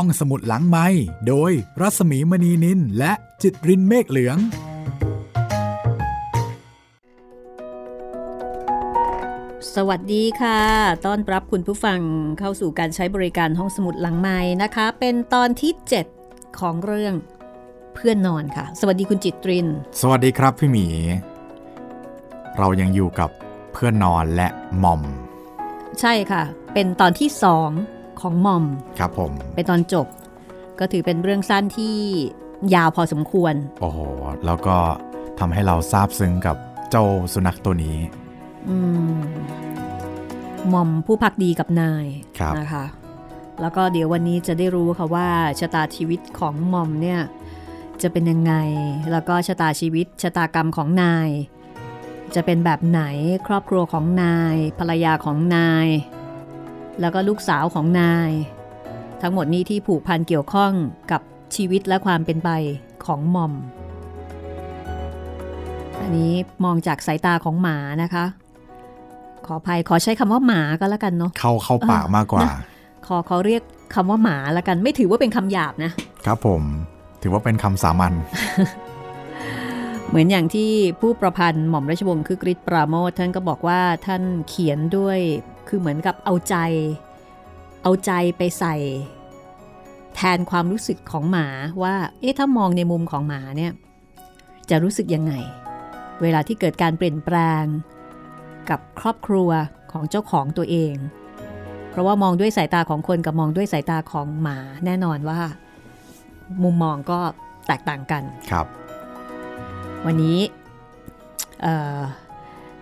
ห้องสมุดหลังไม้โดยรัสมีมณีนินและจิตรินเมฆเหลือง สวัสดีค่ะ ต้อนรับคุณผู้ฟังเข้าสู่การใช้บริการห้องสมุดหลังไม้นะคะ เป็นตอนที่ 7 ของเรื่องเพื่อนนอนค่ะ สวัสดีคุณจิตริน สวัสดีครับพี่หมี เรายังอยู่กับเพื่อนนอนและมอม ใช่ค่ะ เป็นตอนที่สอง ของมอม ครับผมเป็นตอนจบ ก็ถือเป็นเรื่องสั้นที่ยาวพอสมควร โอ้โห แล้วก็ทำให้เราซาบซึ้งกับเจ้าสุนัขตัวนี้ อืมหม่อมผู้พักดีกับนายครับนะคะ แล้วก็เดี๋ยววันนี้จะได้รู้ค่ะว่าชะตาชีวิตของหม่อมเนี่ยจะเป็นยังไง แล้วก็ชะตาชีวิตชะตากรรมของนาย จะเป็นแบบไหนครอบครัวของนาย ภรรยาของนาย แล้วก็ลูกสาวของนาย ทั้งหมดนี้ที่ผูกพันเกี่ยวข้องกับชีวิตและความเป็นไปของหม่อม อันนี้มองจากสายตาของหมานะคะ ขออภัยขอใช้คำว่าหมาก็แล้วกันเนาะเข้าเข้าปากมากกว่านะขอเขาเรียกคำว่าหมาแล้วกัน ไม่ถือว่าเป็นคำหยาบนะ ครับผมถือว่าเป็นคำสามัญเหมือนอย่างที่ผู้ประพันธ์หม่อมราชวงศ์คือกริชปราโมทท่านก็บอกว่าท่านเขียนด้วย คือเหมือนกับเอาใจ เอาใจไปใส่ แทนความรู้สึกของหมาว่า เอ๊ะถ้ามองในมุมของหมาเนี่ย จะรู้สึกยังไง เวลาที่เกิดการเปลี่ยนแปลง กับครอบครัวของเจ้าของตัวเอง เพราะว่ามองด้วยสายตาของคนกับมองด้วยสายตาของหมาแน่นอนว่า มุมมองก็แตกต่างกันครับ วันนี้เอ่อ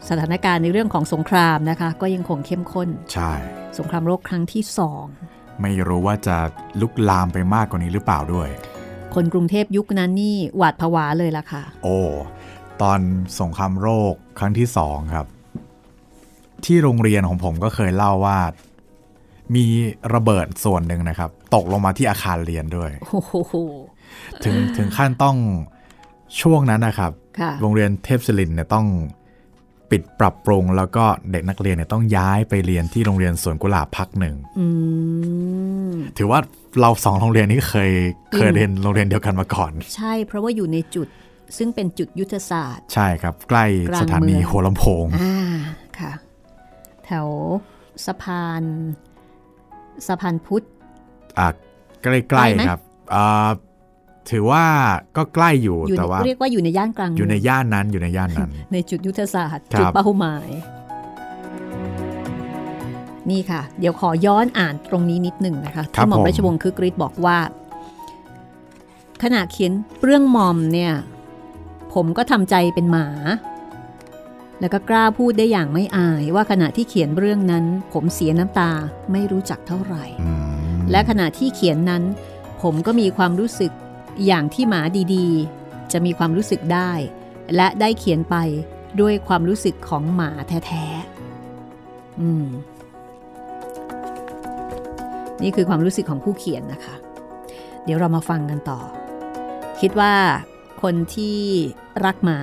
สถานการณ์ในเรื่องของสงครามนะคะ ก็ยังคงเข้มข้น ใช่ สงครามโลกครั้งที่สองไม่รู้ว่าจะลุกลามไปมากกว่านี้หรือเปล่าด้วย คนกรุงเทพยุคนั้นนี่หวาดผวาเลยล่ะค่ะ โอ้ตอนสงครามโรคครั้งที่สองครับ ที่โรงเรียนของผมก็เคยเล่าว่า มีระเบิดส่วนหนึ่งนะครับ ตกลงมาที่อาคารเรียนด้วยโอ้โหถึงถึงขั้นต้องช่วงนั้นนะครับค่ะโรงเรียนเทพศิรินทร์เนี่ยต้อง ปิดปรับปรุง แล้วก็เด็กนักเรียนเนี่ยต้องย้ายไปเรียนที่โรงเรียนสวนกุหลาบพักหนึ่งอืมถือว่าเราสองโรงเรียนนี้เคยเคยอืมเรียนโรงเรียนเดียวกันมาก่อน ใช่เพราะว่าอยู่ในจุดซึ่งเป็นจุดยุทธศาสตร์ ใช่ครับใกล้กลางสถานีเมืองหัวลำโพงอ่าค่ะ แถวสะพานสะพานพุทธอะใกล้ใกล้ไหมๆครับอ่า ถือว่าก็ใกล้อยู่อยู่แต่ในว่าเรียกว่าอยู่ในย่านกลางอยู่ในเมืงย่านนั้นอยู่ในย่านนั้น ในจุดยุทธศาสตร์ครับจุดเป้าหมาย นี่ค่ะ เดี๋ยวขอย้อนอ่านตรงนี้นิดหนึ่งนะคะที่หม่อมราชวงศ์คือกริชบอกว่า ขณะเขียนเรื่องมอมเนี่ย ผมก็ทำใจเป็นหมา แล้วก็กล้าพูดได้อย่างไม่อาย ว่าขณะที่เขียนเรื่องนั้น ผมเสียน้ำตาไม่รู้จักเท่าไหร่อืมและขณะที่เขียนนั้น ผมก็มีความรู้สึก อย่างที่หมาดีๆ จะมีความรู้สึกได้ และได้เขียนไปด้วยความรู้สึกของหมาแท้ๆอืมนี่คือความรู้สึกของผู้เขียนนะคะ เดี๋ยวเรามาฟังกันต่อ คิดว่าคนที่รักหมา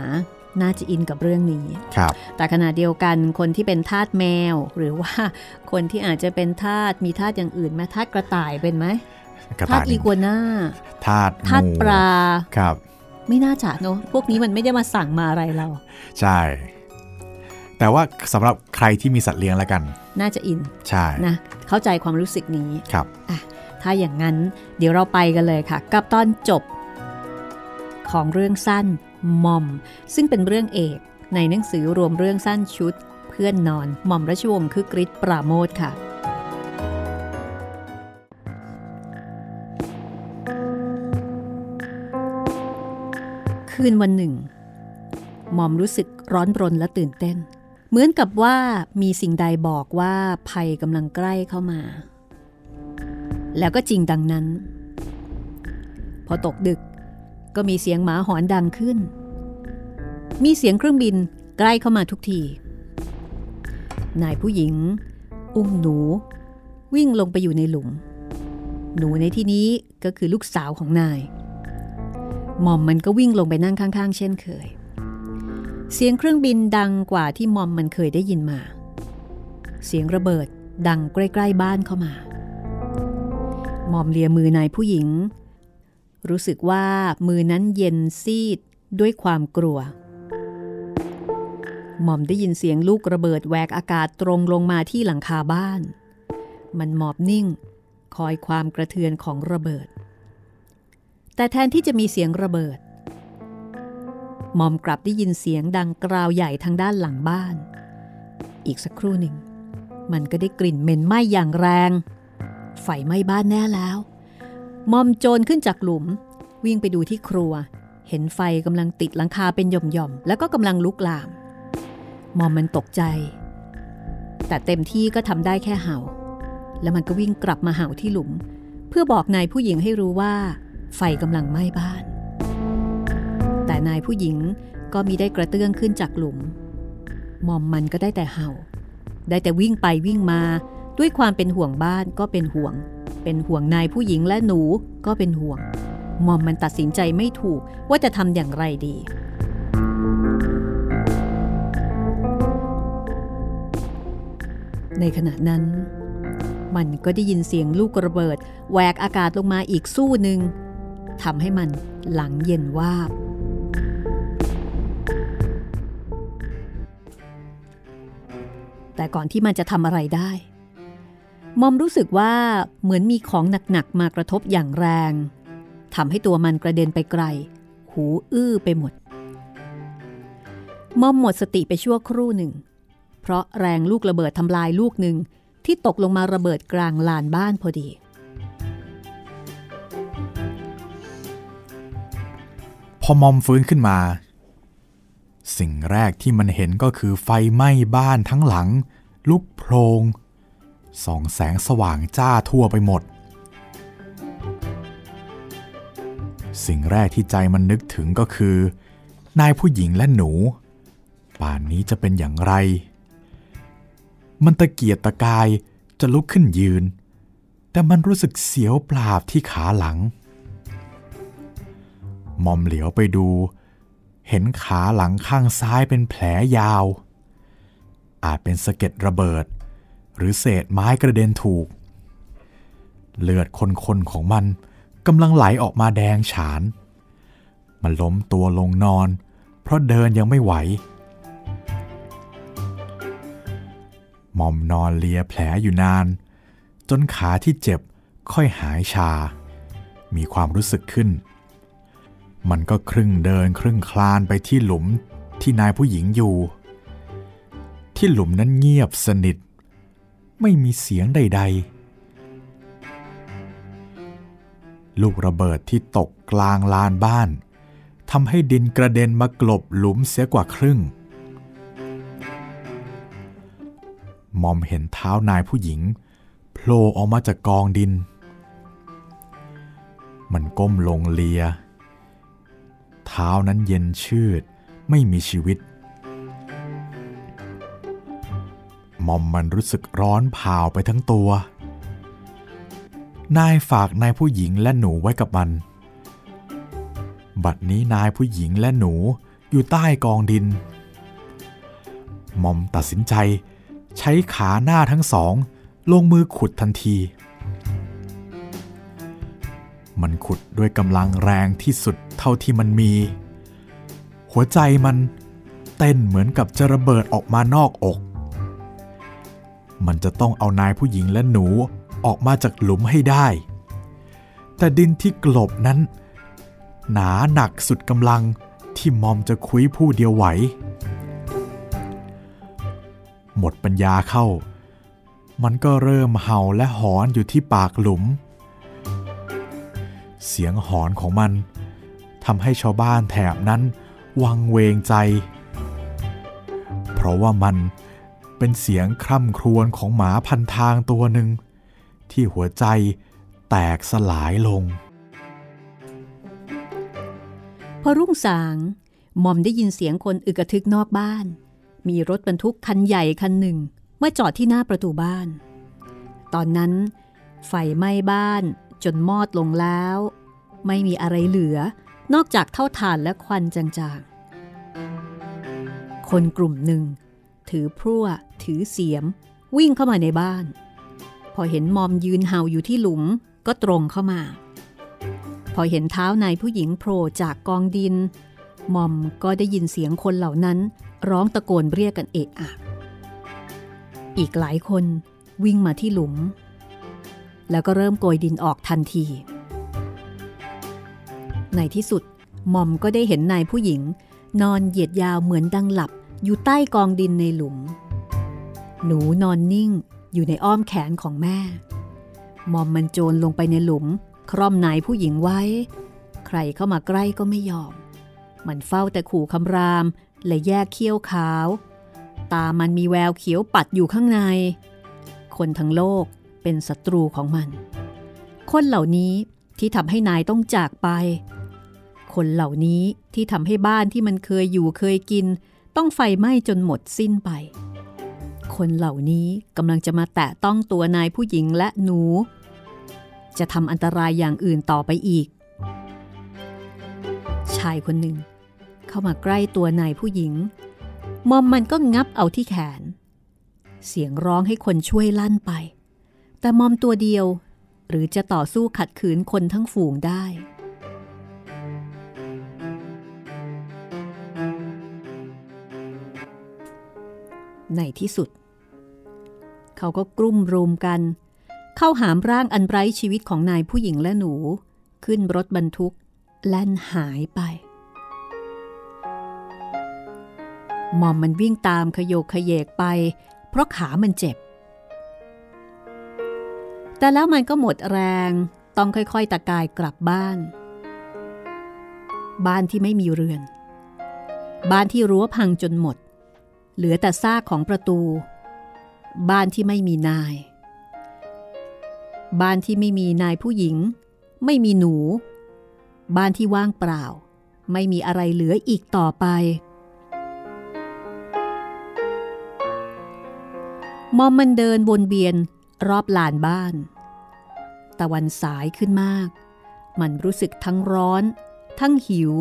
น่าจะอินกับเรื่องนี้ ครับ แต่ขณะเดียวกันคนที่เป็นทาสแมว หรือว่าคนที่อาจจะเป็นทาสมีทาสอย่างอื่นไหมทาสกระต่ายเป็นไหม กระทาสต่ายอีกัวน่าธาตุทาสงูปลาครับ ไม่น่าจะเนอะพวกนี้มันไม่ได้มาสั่งมาอะไรเรา ใช่ แต่ว่าสำหรับใครที่มีสัตว์เลี้ยงแล้วกัน น่าจะอินใช่นะเข้าใจความรู้สึกนี้ครับถ้าอย่างนั้นเดี๋ยวเราไปกันเลยค่ะ กับตอนจบ ของเรื่องสั้นมอม ซึ่งเป็นเรื่องเอกในหนังสือรวมเรื่องสั้นชุด เพื่อนนอนหม่อมราชวงศ์คือกริชปราโมทค่ะ คืนวันหนึ่งหม่อมรู้สึกร้อนรนและตื่นเต้น เหมือนกับว่ามีสิ่งใดบอกว่าภัยกำลังใกล้เข้ามา แล้วก็จริงดังนั้น พอตกดึกก็มีเสียงหมาหอนดังขึ้น มีเสียงเครื่องบินใกล้เข้ามาทุกที นายผู้หญิง อุ้มหนู วิ่งลงไปอยู่ในหลุม หนูในที่นี้ก็คือลูกสาวของนาย มอมมันก็วิ่งลงไปนั่งข้าง ๆ เช่นเคย เสียงเครื่องบินดังกว่าที่หมอมมันเคยได้ยินมา เสียงระเบิดดังใกล้ ๆ บ้านเข้ามา มอมเลียมือนายผู้หญิง รู้สึกว่ามือนั้นเย็นซีดด้วยความกลัว หม่อมได้ยินเสียงลูกระเบิดแหวกอากาศตรงลงมาที่หลังคาบ้าน มันหมอบนิ่ง คอยความกระเทือนของระเบิด แต่แทนที่จะมีเสียงระเบิดหม่อมกลับได้ยินเสียงดังกราวใหญ่ทางด้านหลังบ้าน อีกสักครู่หนึ่ง มันก็ได้กลิ่นเหม็นไหม้อย่างแรง ไฟไหม้บ้านแน่แล้วมอมโจรขึ้นจากหลุม วิ่งไปดูที่ครัว เห็นไฟกำลังติดหลังคาเป็นหย่อมๆ แล้วก็กำลังลุกลาม มอมมันตกใจ แต่เต็มที่ก็ทำได้แค่เห่า แล้วมันก็วิ่งกลับมาเห่าที่หลุม เพื่อบอกนายผู้หญิงให้รู้ว่า ไฟกำลังไหม้บ้าน แต่นายผู้หญิงก็มีได้กระเตื้องขึ้นจากหลุมมอมมันก็ได้แต่เห่า ได้แต่วิ่งไปวิ่งมาด้วยความเป็นห่วงบ้านก็เป็นห่วง เป็นห่วงนายผู้หญิงและหนูก็เป็นห่วงมอมมันตัดสินใจไม่ถูกว่าจะทำอย่างไรดี ในขณะนั้น มันก็ได้ยินเสียงลูกระเบิดแหวกอากาศลงมาอีกสู้หนึ่ง ทำให้มันหลังเย็นวาบแต่ก่อนที่มันจะทำอะไรได้ มอมรู้สึกว่าเหมือนมีของหนักๆมากระทบอย่างแรงทำให้ตัวมันกระเด็นไปไกล หูอื้อไปหมด มอมหมดสติไปชั่วครู่หนึ่ง เพราะแรงลูกระเบิดทำลายลูกหนึ่งที่ตกลงมาระเบิดกลางลานบ้านพอดี พอมอมฟื้นขึ้นมา สิ่งแรกที่มันเห็นก็คือไฟไหม้บ้านทั้งหลัง ลุกโพลงส่องแสงสว่างจ้าทั่วไปหมด สิ่งแรกที่ใจมันนึกถึงก็คือ นายผู้หญิงและหนู ป่านนี้จะเป็นอย่างไร มันตะเกียกตะกายจะลุกขึ้นยืน แต่มันรู้สึกเสียวปราบที่ขาหลัง มอมเหลียวไปดู เห็นขาหลังข้างซ้ายเป็นแผลยาว อาจเป็นสะเก็ดระเบิด หรือเศษไม้กระเด็นถูก เลือดคนๆของมันกำลังไหลออกมาแดงฉาน มันล้มตัวลงนอน เพราะเดินยังไม่ไหว หมอมนอนเลียแผลอยู่นาน จนขาที่เจ็บค่อยหายชา มีความรู้สึกขึ้น มันก็ครึ่งเดินครึ่งคลานไปที่หลุมที่นายผู้หญิงอยู่ ที่หลุมนั้นเงียบสนิท ไม่มีเสียงใด ๆ ลูกระเบิดที่ตกกลางลานบ้านทำให้ดินกระเด็นมากลบหลุมเสียกว่าครึ่ง มอมเห็นเท้านายผู้หญิงโผล่ออกมาจากกองดิน มันก้มลงเลีย เท้านั้นเย็นชืดไม่มีชีวิตมอมมันรู้สึกร้อนเผาไปทั้งตัว นายฝากนายผู้หญิงและหนูไว้กับมัน บัดนี้นายผู้หญิงและหนูอยู่ใต้กองดิน มอมตัดสินใจ ใช้ขาหน้าทั้งสอง ลงมือขุดทันที มันขุดด้วยกำลังแรงที่สุดเท่าที่มันมี หัวใจมันเต้นเหมือนกับจะระเบิดออกมานอกอก มันจะต้องเอานายผู้หญิงและหนูออกมาจากหลุมให้ได้ แต่ดินที่กลบนั้น หนาหนักสุดกำลังที่มอมจะคุยผู้เดียวไหว หมดปัญญาเข้า มันก็เริ่มเห่าและหอนอยู่ที่ปากหลุม เสียงหอนของมันทำให้ชาวบ้านแถบนั้นวังเวงใจ เพราะว่ามันเป็นเสียงคร่ำครวญของหมาพันทางตัวหนึ่ง ที่หัวใจแตกสลายลง พอรุ่งสางหมอมได้ยินเสียงคนอึกระทึกนอกบ้าน มีรถบรรทุกคันใหญ่คันหนึ่งมาจอดที่หน้าประตูบ้าน ตอนนั้นไฟไหม้บ้าน จนมอดลงแล้ว ไม่มีอะไรเหลือนอกจากเท่าถ่านและควันจางๆ คนกลุ่มหนึ่ง ถือพรั่ว ถือเสียม วิ่งเข้ามาในบ้าน พอเห็นมอมยืนเห่าอยู่ที่หลุมก็ตรงเข้ามา พอเห็นเท้านายผู้หญิงโผล่จากกองดิน มอมก็ได้ยินเสียงคนเหล่านั้น ร้องตะโกนเรียกกันเอะอะ อีกหลายคนวิ่งมาที่หลุม แล้วก็เริ่มโกยดินออกทันที ในที่สุดมอมก็ได้เห็นนายผู้หญิง นอนเหยียดยาวเหมือนดังหลับอยู่ใต้กองดินในหลุม หนูนอนนิ่งอยู่ในอ้อมแขนของแม่มอมมันโจรลงไปในหลุม คร่อมนายผู้หญิงไว้ ใครเข้ามาใกล้ก็ไม่ยอม มันเฝ้าแต่ขู่คำราม และแยกเขี้ยวขาว ตามันมีแววเขียวปัดอยู่ข้างใน คนทั้งโลก เป็นศัตรูของมัน คนเหล่านี้ที่ทำให้นายต้องจากไป คนเหล่านี้ที่ทำให้บ้านที่มันเคยอยู่เคยกิน ต้องไฟไหม้จนหมดสิ้นไป คนเหล่านี้กำลังจะมาแตะต้องตัวนายผู้หญิงและหนู จะทำอันตรายอย่างอื่นต่อไปอีก ชายคนหนึ่ง เข้ามาใกล้ตัวนายผู้หญิง มอมมันก็งับเอาที่แขน เสียงร้องให้คนช่วยลั่นไป แต่มอมตัวเดียว หรือจะต่อสู้ขัดขืนคนทั้งฝูงได้ ในที่สุด เขาก็กลุ่มรุมกัน เข้าหามร่างอันไร้ชีวิตของนายผู้หญิงและหนู ขึ้นรถบรรทุก แล่นหายไปมอมมันวิ่งตามขยโยกขยเยกไป เพราะขามันเจ็บ แต่แล้วมันก็หมดแรง ต้องค่อยๆตะกายกลับบ้าน บ้านที่ไม่มีเรือน บ้านที่รั้วพังจนหมด เหลือแต่ซากของประตู บ้านที่ไม่มีนาย บ้านที่ไม่มีนายผู้หญิง ไม่มีหนู บ้านที่ว่างเปล่า ไม่มีอะไรเหลืออีกต่อไปมอมมันเดินวนเวียน รอบลานบ้าน ตะวันสายขึ้นมาก มันรู้สึกทั้งร้อน ทั้งหิว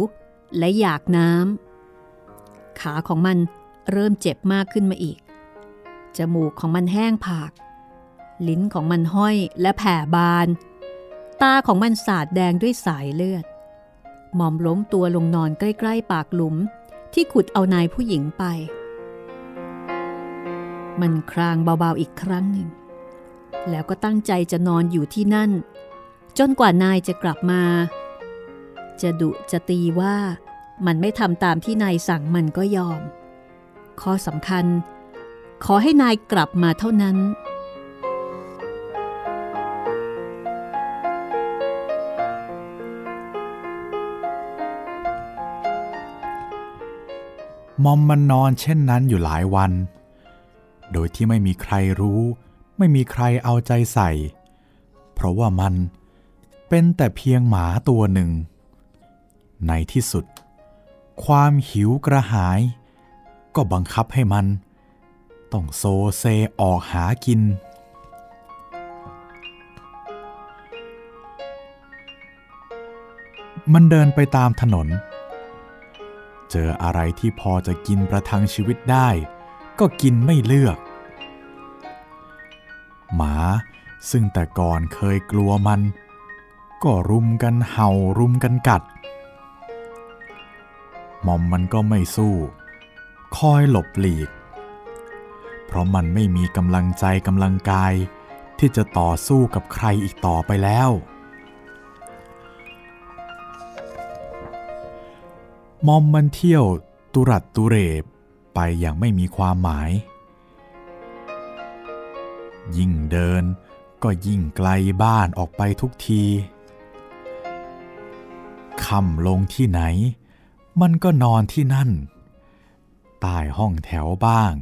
และอยากน้ำ ขาของมันเริ่มเจ็บมากขึ้นมาอีก จมูกของมันแห้งผาก ลิ้นของมันห้อยและแผ่บาน ตาของมันสาดแดงด้วยสายเลือด หมอมล้มตัวลงนอนใกล้ ๆ ปากหลุมที่ขุดเอานายผู้หญิงไป มันครางเบาๆอีกครั้งหนึ่ง แล้วก็ตั้งใจจะนอนอยู่ที่นั่น จนกว่านายจะกลับมา จะดุจะตีว่ามันไม่ทำตามที่นายสั่งมันก็ยอม ข้อสำคัญ ขอให้นายกลับมาเท่านั้น มอมมันนอนเช่นนั้นอยู่หลายวัน โดยที่ไม่มีใครรู้ ไม่มีใครเอาใจใส่ เพราะว่ามันเป็นแต่เพียงหมาตัวหนึ่ง ในที่สุด ความหิวกระหาย ก็บังคับให้มัน ต้องโซเซออกหากิน มันเดินไปตามถนน เจออะไรที่พอจะกินประทังชีวิตได้ ก็กินไม่เลือก หมา ซึ่งแต่ก่อนเคยกลัวมัน ก็รุมกันเห่ารุมกันกัดมอมมันก็ไม่สู้ คอยหลบหลีก เพราะมันไม่มีกำลังใจกำลังกาย ที่จะต่อสู้กับใครอีกต่อไปแล้ว มอมมันเที่ยวตุรัดตุเรบไปอย่างไม่มีความหมาย ยิ่งเดินก็ยิ่งไกลบ้านออกไปทุกทีค่ำลงที่ไหน มันก็นอนที่นั่น ใต้ห้องแถวบ้าง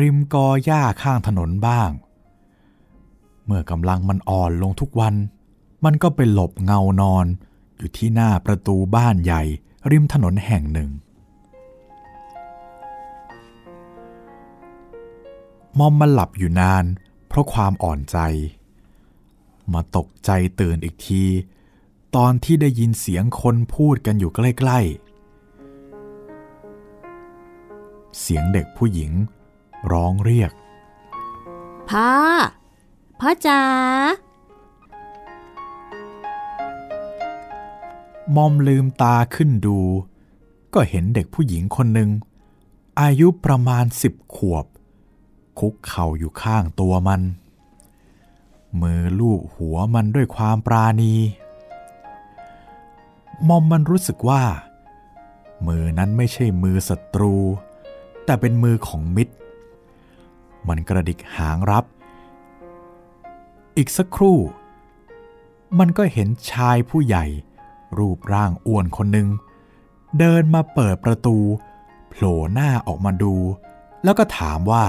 ริมกอหญ้าข้างถนนบ้าง เมื่อกำลังมันอ่อนลงทุกวัน มันก็ไปหลบเงานอน อยู่ที่หน้าประตูบ้านใหญ่ ริมถนนแห่งหนึ่ง มอมมาหลับอยู่นาน เพราะความอ่อนใจ มาตกใจตื่นอีกที ตอนที่ได้ยินเสียงคนพูดกันอยู่ใกล้ ๆ เสียงเด็กผู้หญิง ร้องเรียกพ่อพ่อจ๋ามอมลืมตาขึ้นดู ก็เห็นเด็กผู้หญิงคนหนึ่งอายุประมาณสิบขวบ คุกเข่าอยู่ข้างตัวมัน มือลูบหัวมันด้วยความปราณี มอมมันรู้สึกว่า มือนั้นไม่ใช่มือศัตรู แต่เป็นมือของมิตร มันกระดิกหางรับ อีกสักครู่ มันก็เห็นชายผู้ใหญ่ รูปร่างอ้วนคนหนึ่งเดินมาเปิดประตูโผล่หน้าออกมาดู แล้วก็ถามว่า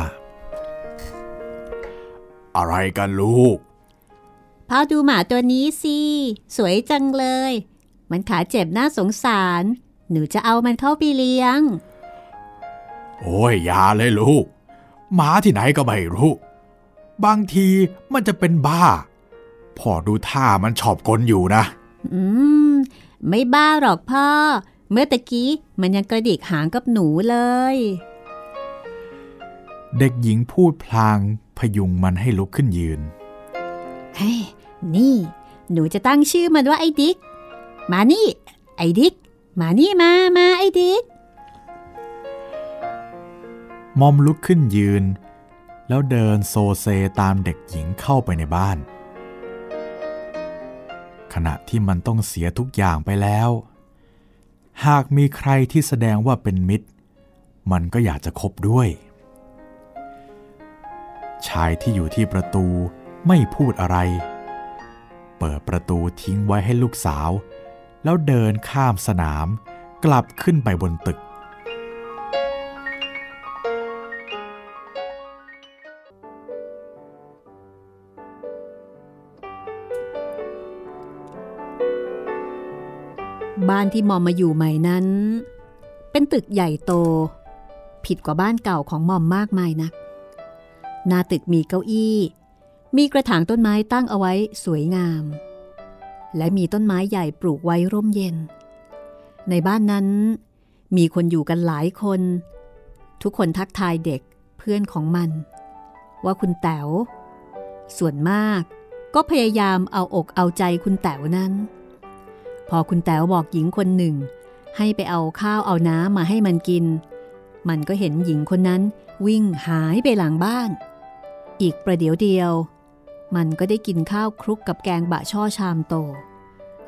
อะไรกันลูกพ่อดูหมาตัวนี้สิ สวยจังเลย มันขาเจ็บน่าสงสาร หนูจะเอามันเข้าไปเลี้ยง โอ้ยอย่าเลยลูก หมาที่ไหนก็ไม่รู้ บางทีมันจะเป็นบ้าพอดูท่ามันชอบกลอยู่นะ อืม ไม่บ้าหรอกพ่อ เมื่อตะกี้มันยังกระดิกหางกับหนูเลย เด็กหญิงพูดพลางพยุงมันให้ลุกขึ้นยืน เฮ้ย นี่ หนูจะตั้งชื่อมันว่าไอ้ดิกมานี่ ไอ้ดิกมานี่มา มาไอ้ดิกมอมลุกขึ้นยืน แล้วเดินโซเซตามเด็กหญิงเข้าไปในบ้าน ขณะที่มันต้องเสียทุกอย่างไปแล้ว หากมีใครที่แสดงว่าเป็นมิตร มันก็อยากจะคบด้วย ชายที่อยู่ที่ประตูไม่พูดอะไร เปิดประตูทิ้งไว้ให้ลูกสาว แล้วเดินข้ามสนามกลับขึ้นไปบนตึก บ้านที่มอมมาอยู่ใหม่นั้น เป็นตึกใหญ่โต ผิดกว่าบ้านเก่าของมอมมากมายนัก หน้าตึกมีเก้าอี้ มีกระถางต้นไม้ตั้งเอาไว้สวยงาม และมีต้นไม้ใหญ่ปลูกไว้ร่มเย็น ในบ้านนั้น มีคนอยู่กันหลายคน ทุกคนทักทายเด็กเพื่อนของมัน ว่าคุณแต๋ว ส่วนมากก็พยายามเอาอกเอาใจคุณแต๋วนั้น พอคุณแต๋วบอกหญิงคนหนึ่ง ให้ไปเอาข้าวเอาน้ำมาให้มันกิน มันก็เห็นหญิงคนนั้นวิ่งหายไปหลังบ้าน อีกประเดี๋ยวเดียว มันก็ได้กินข้าวคลุกกับแกงบะช่อชามโต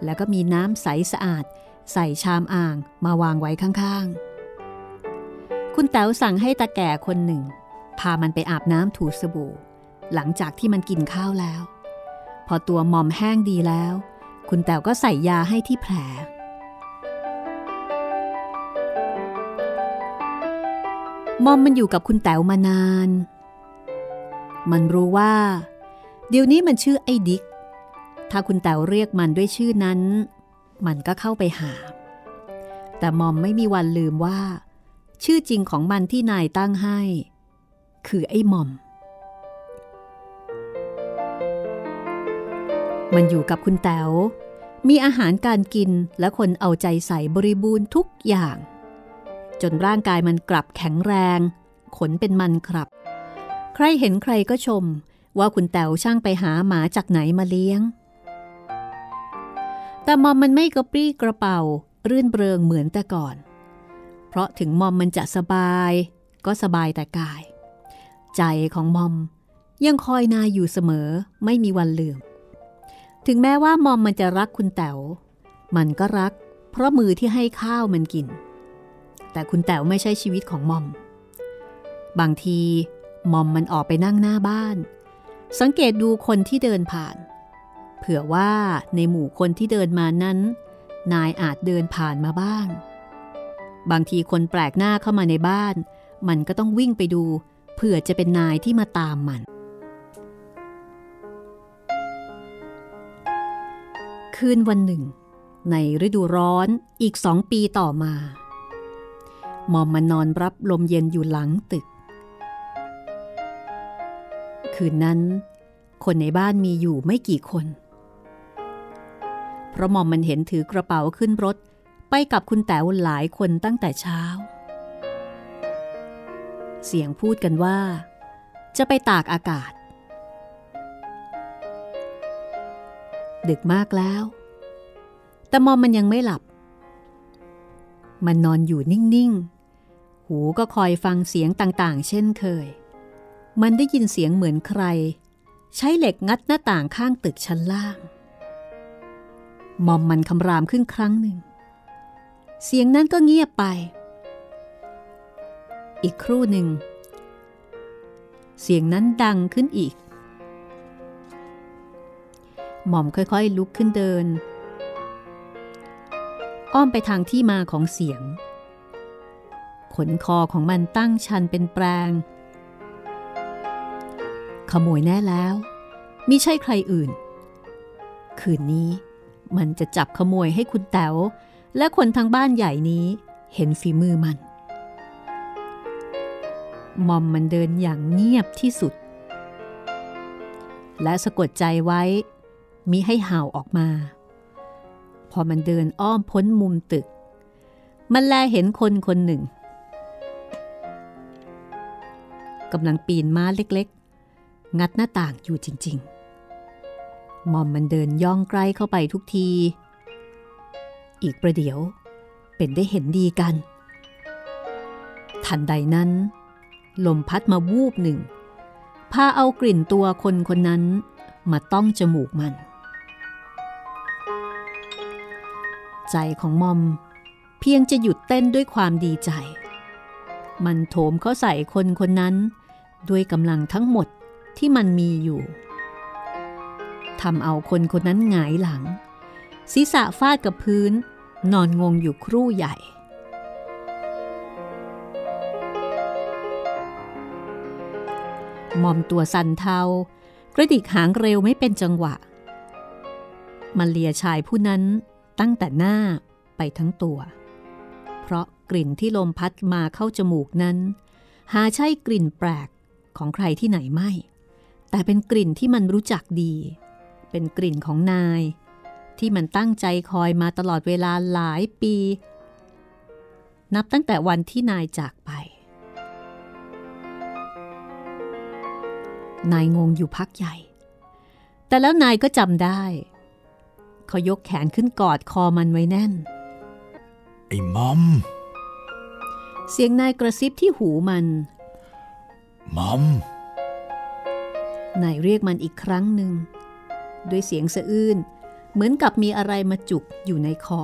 แล้วก็มีน้ำใสสะอาด ใส่ชามอ่างมาวางไว้ข้างๆ คุณแต๋วสั่งให้ตาแก่คนหนึ่ง พามันไปอาบน้ำถูสบู่ หลังจากที่มันกินข้าวแล้ว พอตัวมอมแห้งดีแล้ว คุณแต๋วก็ใส่ยาให้ที่แผลมอมมันอยู่กับคุณแต๋วมานาน มันรู้ว่า เดี๋ยวนี้มันชื่อไอ้ดิก ถ้าคุณแต๋วเรียกมันด้วยชื่อนั้น มันก็เข้าไปหา แต่มอมไม่มีวันลืมว่า ชื่อจริงของมันที่นายตั้งให้ คือไอ้มอม มันอยู่กับคุณแต๋วมีอาหารการกินและคนเอาใจใส่บริบูรณ์ทุกอย่าง จนร่างกายมันกลับแข็งแรง ขนเป็นมันครับ ใครเห็นใครก็ชม ว่าคุณแต๋วช่างไปหาหมาจากไหนมาเลี้ยง แต่มอมมันไม่กระปรี้กระเป๋า รื่นเริงเหมือนแต่ก่อน เพราะถึงมอมมันจะสบาย ก็สบายแต่กาย ใจของมอมยังคอยนายอยู่เสมอไม่มีวันลืม ถึงแม้ว่ามอมมันจะรักคุณแต๋วมันก็รัก เพราะมือที่ให้ข้าวมันกิน แต่คุณแต๋วไม่ใช่ชีวิตของมอม บางที มอมมันออกไปนั่งหน้าบ้าน สังเกตดูคนที่เดินผ่าน เผื่อว่าในหมู่คนที่เดินมานั้น นายอาจเดินผ่านมาบ้าง บางทีคนแปลกหน้าเข้ามาในบ้าน มันก็ต้องวิ่งไปดูเผื่อจะเป็นนายที่มาตามมัน คืนวันหนึ่ง ในฤดูร้อนอีกสองปีต่อมา มอมมานอนรับลมเย็นอยู่หลังตึก คืนนั้น คนในบ้านมีอยู่ไม่กี่คน เพราะมอมมันเห็นถือกระเป๋าขึ้นรถ ไปกับคุณแต๋วหลายคนตั้งแต่เช้า เสียงพูดกันว่า จะไปตากอากาศ ดึกมากแล้ว แต่มอมมันยังไม่หลับ มันนอนอยู่นิ่ง ๆ หูก็คอยฟังเสียงต่าง ๆ เช่นเคย มันได้ยินเสียงเหมือนใคร ใช้เหล็กงัดหน้าต่างข้างตึกชั้นล่าง มอมมันคำรามขึ้นครั้งหนึ่ง เสียงนั้นก็เงียบไป อีกครู่หนึ่ง เสียงนั้นดังขึ้นอีก หม่อมค่อยๆลุกขึ้นเดิน อ้อมไปทางที่มาของเสียง ขนคอของมันตั้งชันเป็นแปลง ขโมยแน่แล้วมิใช่ใครอื่น คืนนี้มันจะจับขโมยให้คุณแต๋วและคนทางบ้านใหญ่นี้เห็นฝีมือมันมอมมันเดินอย่างเงียบที่สุด และสะกดใจไว้มิให้เห่าออกมา พอมันเดินอ้อมพ้นมุมตึก มันแลเห็นคนคนหนึ่งกำลังปีนม้าเล็ก งัดหน้าต่างอยู่จริงๆมอมมันเดินย่องใกล้เข้าไปทุกที อีกประเดี๋ยว เป็นได้เห็นดีกัน ทันใดนั้น ลมพัดมาวูบหนึ่งพาเอากลิ่นตัวคนคนนั้นมาต้องจมูกมัน ใจของมอมเพียงจะหยุดเต้นด้วยความดีใจ มันโถมเข้าใส่คนคนนั้น ด้วยกำลังทั้งหมด ที่มันมีอยู่ทำเอาคนคนนั้นหงายหลัง ศีรษะฟาดกับพื้น นอนงงอยู่ครู่ใหญ่มอมตัวสันเทากระดิกหางเร็วไม่เป็นจังหวะ มันเลียชายผู้นั้นตั้งแต่หน้าไปทั้งตัว เพราะกลิ่นที่ลมพัดมาเข้าจมูกนั้น หาใช่กลิ่นแปลกของใครที่ไหนไม่ แต่เป็นกลิ่นที่มันรู้จักดี เป็นกลิ่นของนาย ที่มันตั้งใจคอยมาตลอดเวลาหลายปี นับตั้งแต่วันที่นายจากไป นายงงอยู่พักใหญ่ แต่แล้วนายก็จำได้เขายกแขนขึ้นกอดคอมันไว้แน่น ไอ้มอม เสียงนายกระซิบที่หูมัน มอม นายเรียกมันอีกครั้งหนึ่ง ด้วยเสียงสะอื้นเหมือนกับมีอะไรมาจุกอยู่ในคอ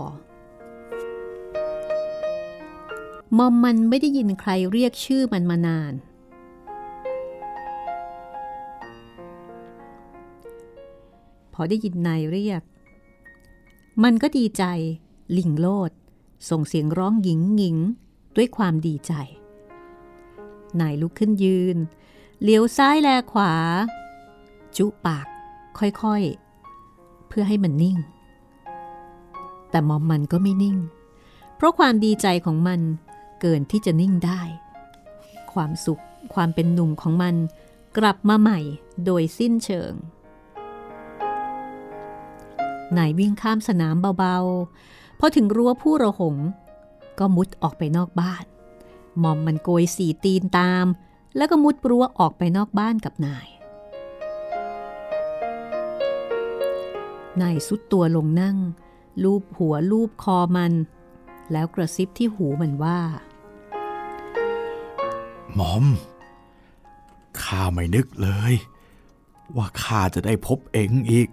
มอมมันไม่ได้ยินใครเรียกชื่อมันมานาน พอได้ยินนายเรียก มันก็ดีใจ ลิงโลด ส่งเสียงร้องหญิงหญิงด้วยความดีใจ นายลุกขึ้นยืน เลี้ยวซ้ายแลขวา จุปาก ค่อยๆ เพื่อให้มันนิ่ง แต่มอมมันก็ไม่นิ่ง เพราะความดีใจของมันเกินที่จะนิ่งได้ ความสุขความเป็นหนุ่มของมันกลับมาใหม่โดยสิ้นเชิงนายวิ่งข้ามสนามเบาๆ พอถึงรั้วผู้ระหง ก็มุดออกไปนอกบ้าน มอมมันโกยสีตีนตาม แล้วก็มุดรั้วออกไปนอกบ้านกับนาย นายสุดตัวลงนั่ง ลูบหัวลูบคอมัน แล้วกระซิบที่หูมันว่ามอม ข้าไม่นึกเลย ว่าข้าจะได้พบเองอีก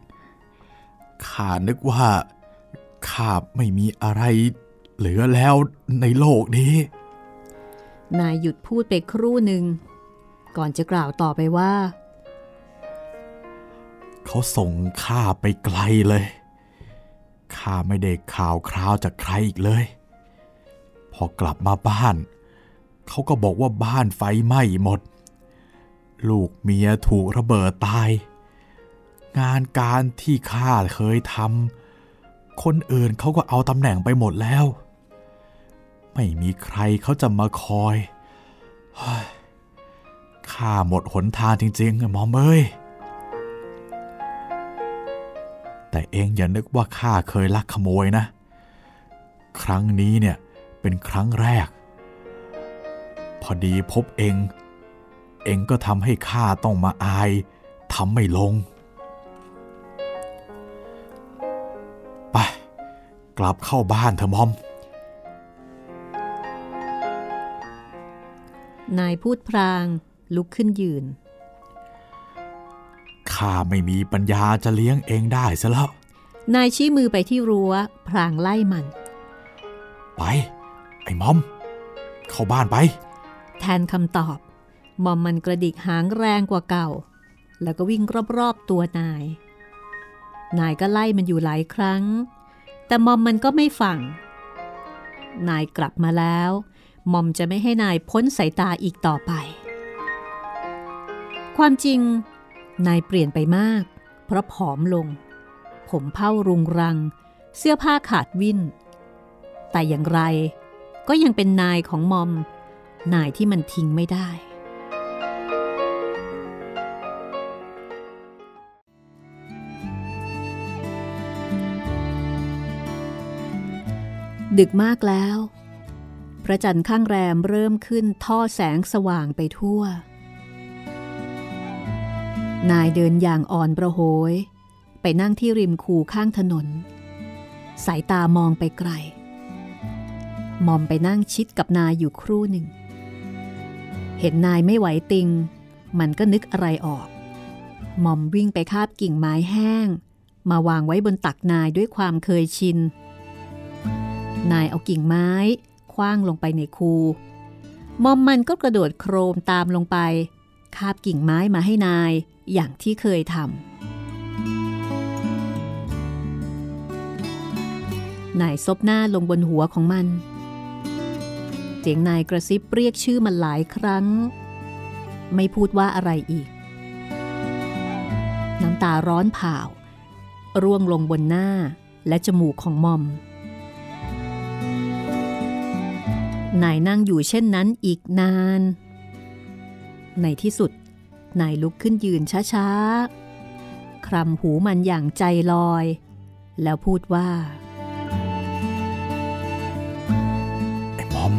ข้านึกว่า ข้าไม่มีอะไรเหลือแล้วในโลกนี้ นายหยุดพูดไปครู่หนึ่ง ก่อนจะกล่าวต่อไปว่า เขาส่งข้าไปไกลเลย ข้าไม่ได้ข่าวคราวจากใครอีกเลย พอกลับมาบ้าน เขาก็บอกว่าบ้านไฟไหม้หมด ลูกเมียถูกระเบิดตาย งานการที่ข้าเคยทำ คนอื่นเขาก็เอาตำแหน่งไปหมดแล้ว ไม่มีใครเขาจะมาคอยข้าหมดหนทางจริงๆอะหมอมเอ้ย แต่เองอย่านึกว่าข้าเคยลักขโมยนะ ครั้งนี้เนี่ยเป็นครั้งแรก พอดีพบเอง เองก็ทำให้ข้าต้องมาอายทำไม่ลง ไป กลับเข้าบ้านเถอะมอม นายพูดพรางลุกขึ้นยืน ข้าไม่มีปัญญาจะเลี้ยงเองได้ซะแล้ว นายชี้มือไปที่รั้วพรางไล่มัน ไป ไอ้มอม เข้าบ้านไป แทนคำตอบมอมมันกระดิกหางแรงกว่าเก่า แล้วก็วิ่งรอบๆตัวนาย นายก็ไล่มันอยู่หลายครั้ง แต่มอมมันก็ไม่ฟัง นายกลับมาแล้วมอมจะไม่ให้นายพ้นสายตาอีกต่อไป ความจริง นายเปลี่ยนไปมาก เพราะผอมลง ผมเผ้ารุงรัง เสื้อผ้าขาดวิ่น แต่อย่างไรก็ยังเป็นนายของมอม นายที่มันทิ้งไม่ได้ ดึกมากแล้ว พระจันทร์ข้างแรมเริ่มขึ้นท่อแสงสว่างไปทั่ว นายเดินอย่างอ่อนประโหย ไปนั่งที่ริมคูข้างถนน สายตามองไปไกล มอมไปนั่งชิดกับนายอยู่ครู่หนึ่ง เห็นนายไม่ไหวติง มันก็นึกอะไรออก มอมวิ่งไปคาบกิ่งไม้แห้ง มาวางไว้บนตักนายด้วยความเคยชิน นายเอากิ่งไม้คว้างลงไปในคูมอมมันก็กระโดดโครมตามลงไป คาบกิ่งไม้มาให้นาย อย่างที่เคยทำนายซบหน้าลงบนหัวของมัน เสียงนายกระซิบเรียกชื่อมันหลายครั้ง ไม่พูดว่าอะไรอีก น้ำตาร้อนเผาร่วงลงบนหน้าและจมูกของมอม นายนั่งอยู่เช่นนั้นอีกนาน ในที่สุด นายลุกขึ้นยืนช้าๆ คลำหูมันอย่างใจลอย แล้วพูดว่า ไอ้มอม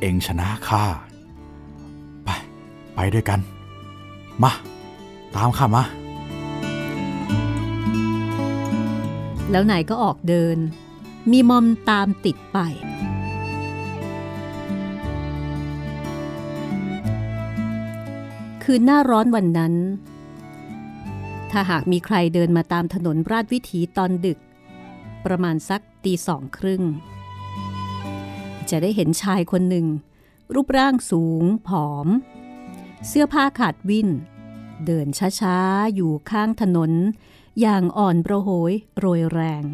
เองชนะข้า ไป ไปด้วยกัน มา ตามข้ามา แล้วนายก็ออกเดิน มีมอมตามติดไป คืนหน้าร้อนวันนั้น ถ้าหากมีใครเดินมาตามถนนราชวิถีตอนดึก ประมาณสักตีสองครึ่ง จะได้เห็นชายคนหนึ่ง รูปร่างสูง ผอม เสื้อผ้าขาดวิ่น เดินช้าๆ อยู่ข้างถนน อย่างอ่อนประโหยโรยแรง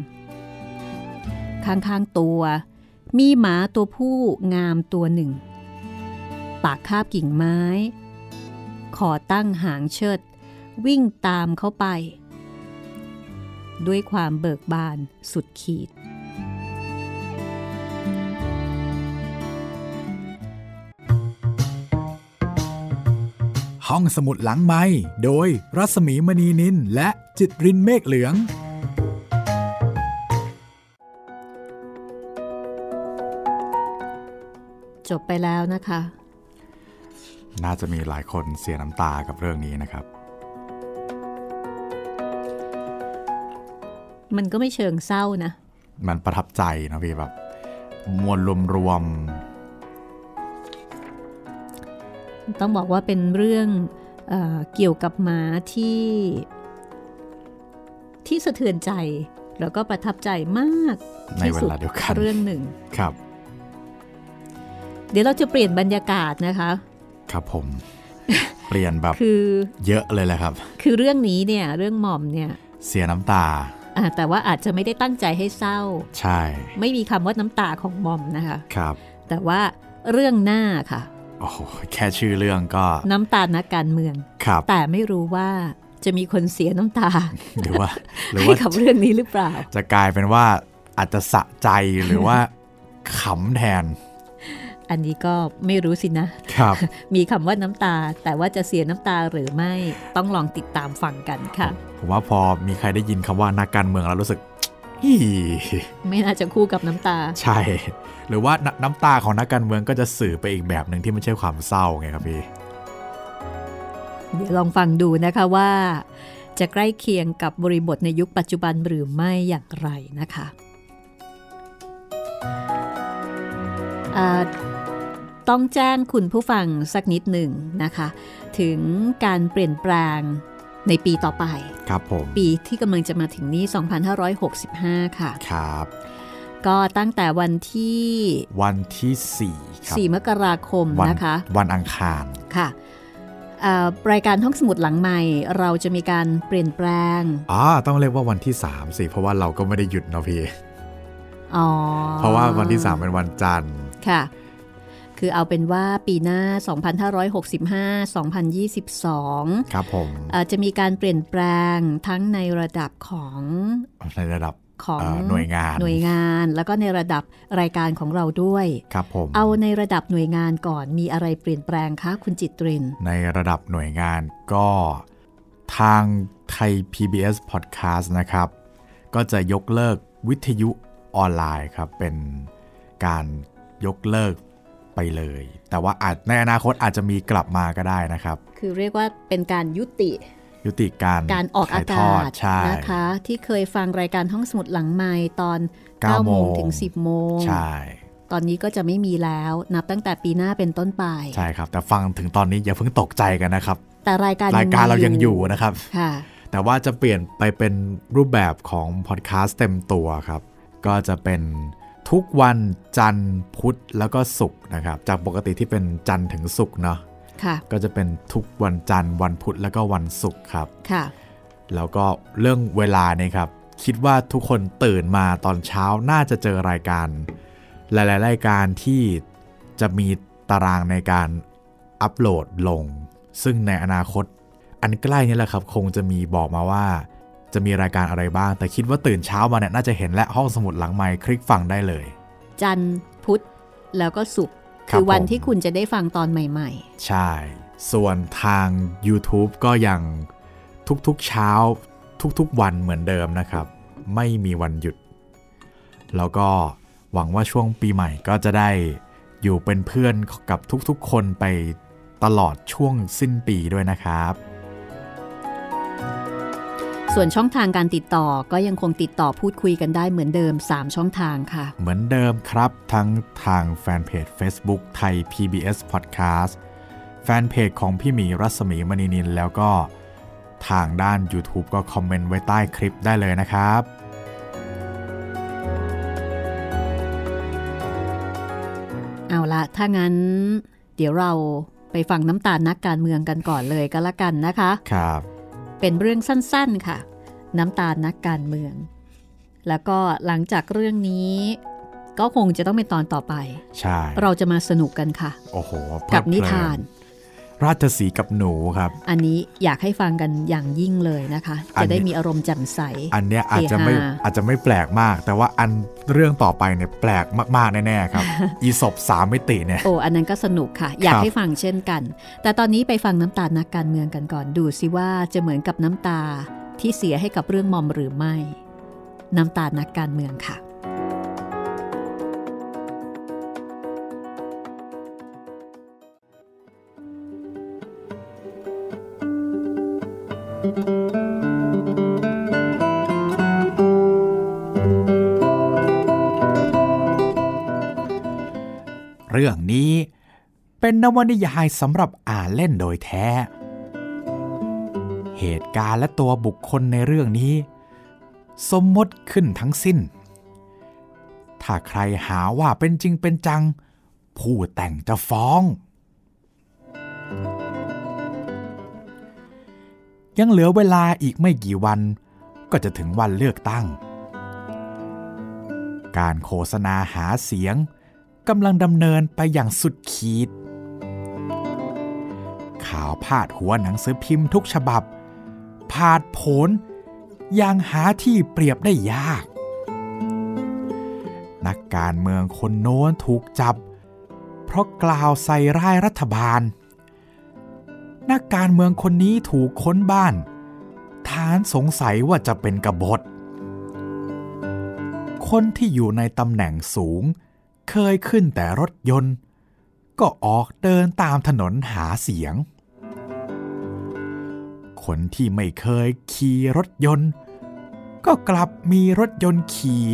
ข้างๆตัว มีหมาตัวผู้งามตัวหนึ่ง ปากคาบกิ่งไม้ ขอตั้งหางเชิด วิ่งตามเข้าไป ด้วยความเบิกบานสุดขีด ห้องสมุดหลังไม้โดยรัสมีมณีนินและจิตรินเมฆเหลืองจบไปแล้วนะคะ น่าจะมีหลายคนเสียน้ำตากับเรื่องนี้นะครับ มันก็ไม่เชิงเศร้านะ มันประทับใจนะพี่แบบมวลรวมต้องบอกว่าเป็นเรื่องเออเกี่ยวกับหมาที่ ที่สะเทือนใจ แล้วก็ประทับใจมากๆในที่เวสุดลาเดียวกันเรื่องหนึ่งครับ เดี๋ยวเราจะเปลี่ยนบรรยากาศนะคะ ครับผมเปลี่ยนแบบคือเยอะเลยแหละครับ คือเรื่องนี้เนี่ยเรื่องหม่อมเนี่ย เสียน้ำตาอะแต่ว่าอาจจะไม่ได้ตั้งใจให้เศร้า ใช่ ไม่มีคำว่าน้ำตาของหม่อมนะคะครับ แต่ว่าเรื่องหน้าค่ะโอ้โหแค่ชื่อเรื่องก็ น้ำตานักการเมืองครับ แต่ไม่รู้ว่าจะมีคนเสียน้ำตา หรือว่าหรือให้ว่ากับเรื่องนี้หรือเปล่า จะกลายเป็นว่าอาจจะสะใจหรือว่าขำแทน อันนี้ก็ไม่รู้สินะครับมีคำว่าน้ำตา แต่ว่าจะเสียน้ำตาหรือไม่ต้องลองติดตามฟังกันค่ะ ผมว่าพอมีใครได้ยินคำว่านักการเมืองแล้วรู้สึกฮี่ไม่น่าจะคู่กับน้ำตา ใช่ หรือว่าน้ำน้ำตาของนักการเมืองก็จะสื่อไปอีกแบบหนึ่งที่ไม่ใช่ความเศร้าไงครับพี่เดี๋ยวลองฟังดูนะคะว่า จะใกล้เคียงกับบริบทในยุคปัจจุบันหรือไม่อย่างไรนะคะอ่า ต้องแจ้งคุณผู้ฟังสักนิดหนึ่งนะคะ ถึงการเปลี่ยนแปลงในปีต่อไป ครับผม ปีที่กำลังจะมาถึงนี้ 2565 ค่ะ ครับ ก็ตั้งแต่วันที่ วันที่ 4 ครับ 4 มกราคมวันนะคะ วันอังคาร ค่ะเอ่อรายการห้องสมุดหลังใหม่ เราจะมีการเปลี่ยนแปลงอ๋อต้องเรียกว่าวันที่ 3 สิ เพราะว่าเราก็ไม่ได้หยุดเนาะพี่ อ๋อ เพราะว่าวันที่ 3 เป็นวันจันทร์ ค่ะ คือเอาเป็นว่าปีหน้า 2565 2022 ครับผมเอ่อจะมีการเปลี่ยนแปลงทั้งในระดับของในระดับของเอ่อหน่วยงานหน่วยงานแล้วก็ในระดับรายการของเราด้วยครับผมเอาในระดับหน่วยงานก่อนมีอะไรเปลี่ยนแปลงคะคุณจิตริน ในระดับหน่วยงานก็ทางไทย PBS Podcast นะครับ ก็จะยกเลิกวิทยุออนไลน์ครับ เป็นการยกเลิก ไปเลย แต่ว่าอาจในอนาคตอาจจะมีกลับมาก็ได้นะครับ คือเรียกว่าเป็นการยุติ ยุติการการออกอาถ่ยทกาอศดใช่นะคะ ที่เคยฟังรายการห้องสมุดหลังไม้ตอนเก้า9โมงโมงถึง 10โมงใช่ตอนนี้ก็จะไม่มีแล้วนับตั้งแต่ปีหน้าเป็นต้นไป ใช่ครับ แต่ฟังถึงตอนนี้อย่าเพิ่งตกใจกันนะครับ แต่รายการรายการเรายังอยู่นะครับค่ะแต่ว่าจะเปลี่ยนไปเป็นรูปแบบของพอดแคสต์เต็มตัวครับ ก็จะเป็น ทุกวันจันทร์พุธแล้วก็ศุกร์นะครับจากปกติที่เป็นจันทร์ถึงศุกร์เนาะค่ะก็จะเป็นทุกวันจันทร์วันพุธแล้วก็วันศุกร์ครับค่ะแล้วก็เรื่องเวลาเนี่ยครับ คิดว่าทุกคนตื่นมาตอนเช้าน่าจะเจอรายการ หลาย ๆ รายการที่จะมีตารางในการอัปโหลดลง ซึ่งในอนาคตอันใกล้นี่แหละครับ คงจะมีบอกมาว่า จะมีรายการอะไรบ้าง แต่คิดว่าตื่นเช้ามาเนี่ยน่าจะเห็นและห้องสมุดหลังไมค์คลิกฟังได้เลย จันทร์พุธแล้วก็ศุกร์ครับคือวันผมที่คุณจะได้ฟังตอนใหม่ใช่ ส่วนทาง YouTube ก็ยังทุกๆเช้าทุกๆวันเหมือนเดิมนะครับ ไม่มีวันหยุด แล้วก็หวังว่าช่วงปีใหม่ก็จะได้อยู่เป็นเพื่อนกับทุกๆคนไปตลอดช่วงสิ้นปีด้วยนะครับๆ ส่วนช่องทางการติดต่อก็ยังคงติดต่อพูดคุยกันได้เหมือนเดิม 3 ช่องทางค่ะ เหมือนเดิมครับ ทั้งทางแฟนเพจ Facebook ไทย PBS Podcast แฟนเพจของพี่หมีรัศมีมณีนินแล้วก็ทางด้าน YouTube ก็คอมเมนต์ไว้ใต้คลิปได้เลยนะครับ เอาละถ้างั้น เดี๋ยวเราไปฟังน้ำตาลนักการเมืองกันก่อนเลยก็แล้วกันนะคะ ครับ เป็นเรื่องสั้นๆค่ะ น้ำตาลนักการเมือง แล้วก็หลังจากเรื่องนี้ ก็คงจะต้องเป็นตอนต่อไป ใช่ เราจะมาสนุกกันค่ะ โอ้โหเพลิกับเพลินิทาน ราชสีห์กับหนูครับ อันนี้อยากให้ฟังกันอย่างยิ่งเลยนะคะอันนี้จะได้มีอารมณ์แจ่มใส อันเนี้ยอาจจะไม่เฮฮาอาจจะไม่แปลกมาก แต่ว่าอันเรื่องต่อไปเนี่ยแปลกมากๆแน่ๆครับ อีศบสามมิติเนี่ยโอ้อันนั้นก็สนุกค่ะ อยากครับให้ฟังเช่นกัน แต่ตอนนี้ไปฟังน้ำตาลนักการเมืองกันก่อนดูสิว่าจะเหมือนกับน้ำตาที่เสียให้กับเรื่องมอมหรือไม่ น้ำตาลนักการเมืองค่ะ รื่องนี้ เป็นนวนิยายสำหรับอ่านเล่นโดยแท้ เหตุการณ์และตัวบุคคลในเรื่องนี้ สมมติขึ้นทั้งสิ้น ถ้าใครหาว่าเป็นจริงเป็นจัง ผู้แต่งจะฟ้อง ยังเหลือเวลาอีกไม่กี่วัน ก็จะถึงวันเลือกตั้งการโฆษณาหาเสียง กำลังดำเนินไปอย่างสุดขีด ข่าวพาดหัวหนังสือพิมพ์ทุกฉบับ พาดโผนอย่างหาที่เปรียบได้ยาก นักการเมืองคนโน้นถูกจับ เพราะกล่าวใส่ร้ายรัฐบาล นักการเมืองคนนี้ถูกค้นบ้าน ฐานสงสัยว่าจะเป็นกบฏ คนที่อยู่ในตำแหน่งสูง เคยขึ้นแต่รถยนต์ ก็ออกเดินตามถนนหาเสียง คนที่ไม่เคยขี่รถยนต์ ก็กลับมีรถยนต์ขี่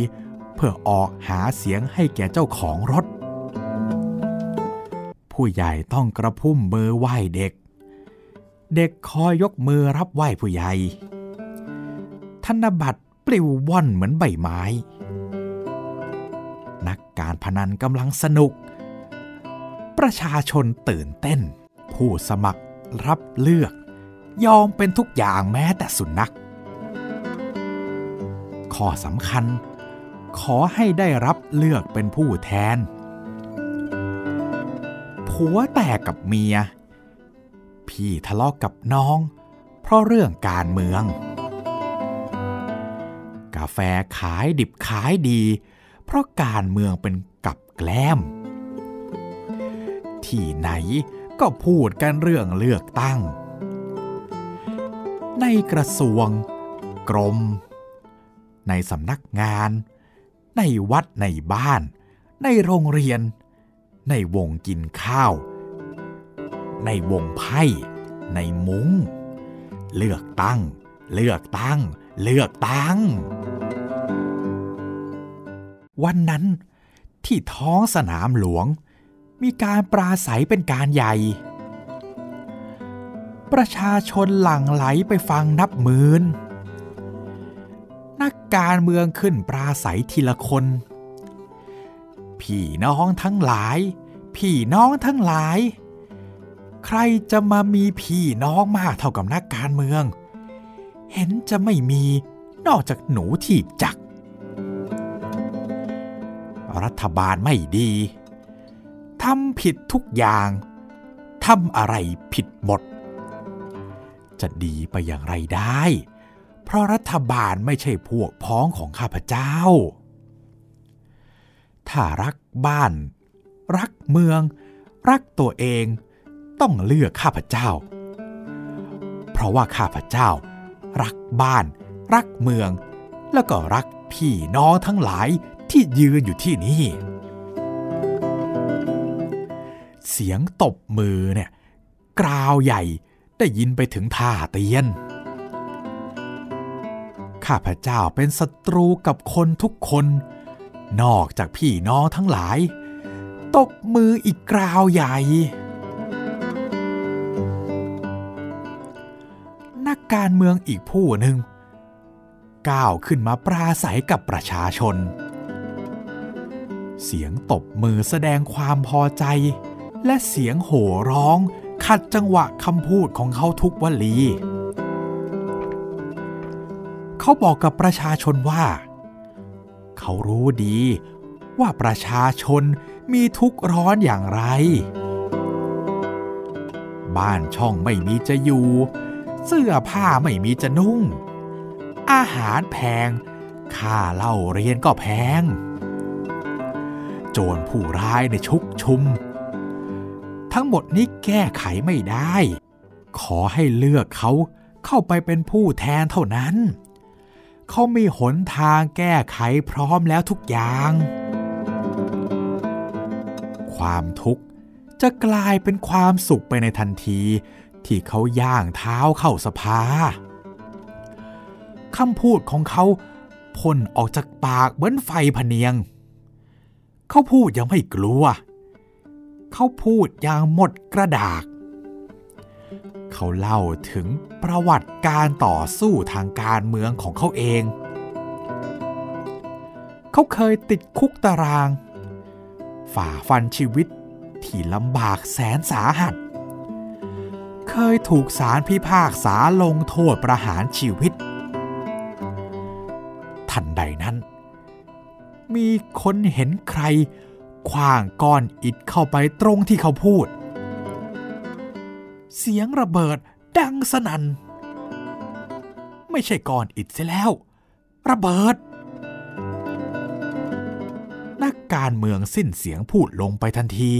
เพื่อออกหาเสียงให้แก่เจ้าของรถ ผู้ใหญ่ต้องกระพุ่มมือไหว้เด็ก เด็กคอยยกมือรับไหว้ผู้ใหญ่ ธนบัตรปลิวว่อนเหมือนใบไม้ การพนันกำลังสนุก ประชาชนตื่นเต้น ผู้สมัครรับเลือก ยอมเป็นทุกอย่างแม้แต่สุนัขข้อสำคัญ ขอให้ได้รับเลือกเป็นผู้แทน ผัวแตกกับเมีย พี่ทะเลาะกกับน้อง เพราะเรื่องการเมือง กาแฟขายดิบขายดี เพราะการเมืองเป็นกับแกล้ม ที่ไหนก็พูดกันเรื่องเลือกตั้ง ในกระทรวง กรม ในสำนักงาน ในวัดในบ้าน ในโรงเรียน ในวงกินข้าว ในวงไพ่ ในมุง้ง เลือกตั้ง เลือกตั้ง เลือกตั้ง วันนั้นที่ท้องสนามหลวง มีการปราศัยเป็นการใหญ่ ประชาชนหลั่งไหลไปฟังนับหมื่น นักการเมืองขึ้นปราศัยทีละคน พี่น้องทั้งหลาย พี่น้องทั้งหลาย ใครจะมามีพี่น้องมากเท่ากับนักการเมือง เห็นจะไม่มีนอกจากหนูถีบจัก รัฐบาลไม่ดีทำผิดทุกอย่างทำอะไรผิดหมด จะดีไปอย่างไรได้ เพราะรัฐบาลไม่ใช่พวกพ้องของข้าพเจ้า ถ้ารักบ้าน รักเมือง รักตัวเองต้องเลือกข้าพเจ้า เพราะว่าข้าพเจ้า รักบ้าน รักเมือง แล้วก็รักพี่น้องทั้งหลาย ที่ยืนอยู่ที่นี่ เสียงตบมือเนี่ยกราวใหญ่ได้ยินไปถึงท่าเตียน ข้าพเจ้าเป็นศัตรูกับคนทุกคน นอกจากพี่น้องทั้งหลาย ตบมืออีกกราวใหญ่ นักการเมืองอีกผู้หนึ่งก้าวขึ้นมาปราศัยกับประชาชน เสียงตบมือแสดงความพอใจ และเสียงโห่ร้อง ขัดจังหวะคำพูดของเขาทุกวลี เขาบอกกับประชาชนว่า เขารู้ดีว่าประชาชนมีทุกข์ร้อนอย่างไร บ้านช่องไม่มีจะอยู่ เสื้อผ้าไม่มีจะนุ่ง อาหารแพง ค่าเล่าเรียนก็แพง โจรผู้ร้ายในชุกชุม ทั้งหมดนี้แก้ไขไม่ได้ ขอให้เลือกเขาเข้าไปเป็นผู้แทนเท่านั้น เขามีหนทางแก้ไขพร้อมแล้วทุกอย่าง ความทุกข์จะกลายเป็นความสุขไปในทันที ที่เขาย่างเท้าเข้าสภาคำพูดของเขาพ่นออกจากปากเหมือนไฟพเนียง เขาพูดยังไม่กลัว เขาพูดอย่างหมดกระดาก เขาเล่าถึงประวัติการต่อสู้ทางการเมืองของเขาเอง เขาเคยติดคุกตาราง ฝ่าฟันชีวิตที่ลำบากแสนสาหัส เคยถูกศาลพิพากษาลงโทษประหารชีวิต ทันใดนั้น มีคนเห็นใครคว้างก้อนอิฐเข้าไปตรงที่เขาพูด เสียงระเบิดดังสนัน่น ไม่ใช่ก้อนอิฐเสียแล้ว ระเบิด นักการเมืองสิ้นเสียงพูดลงไปทันที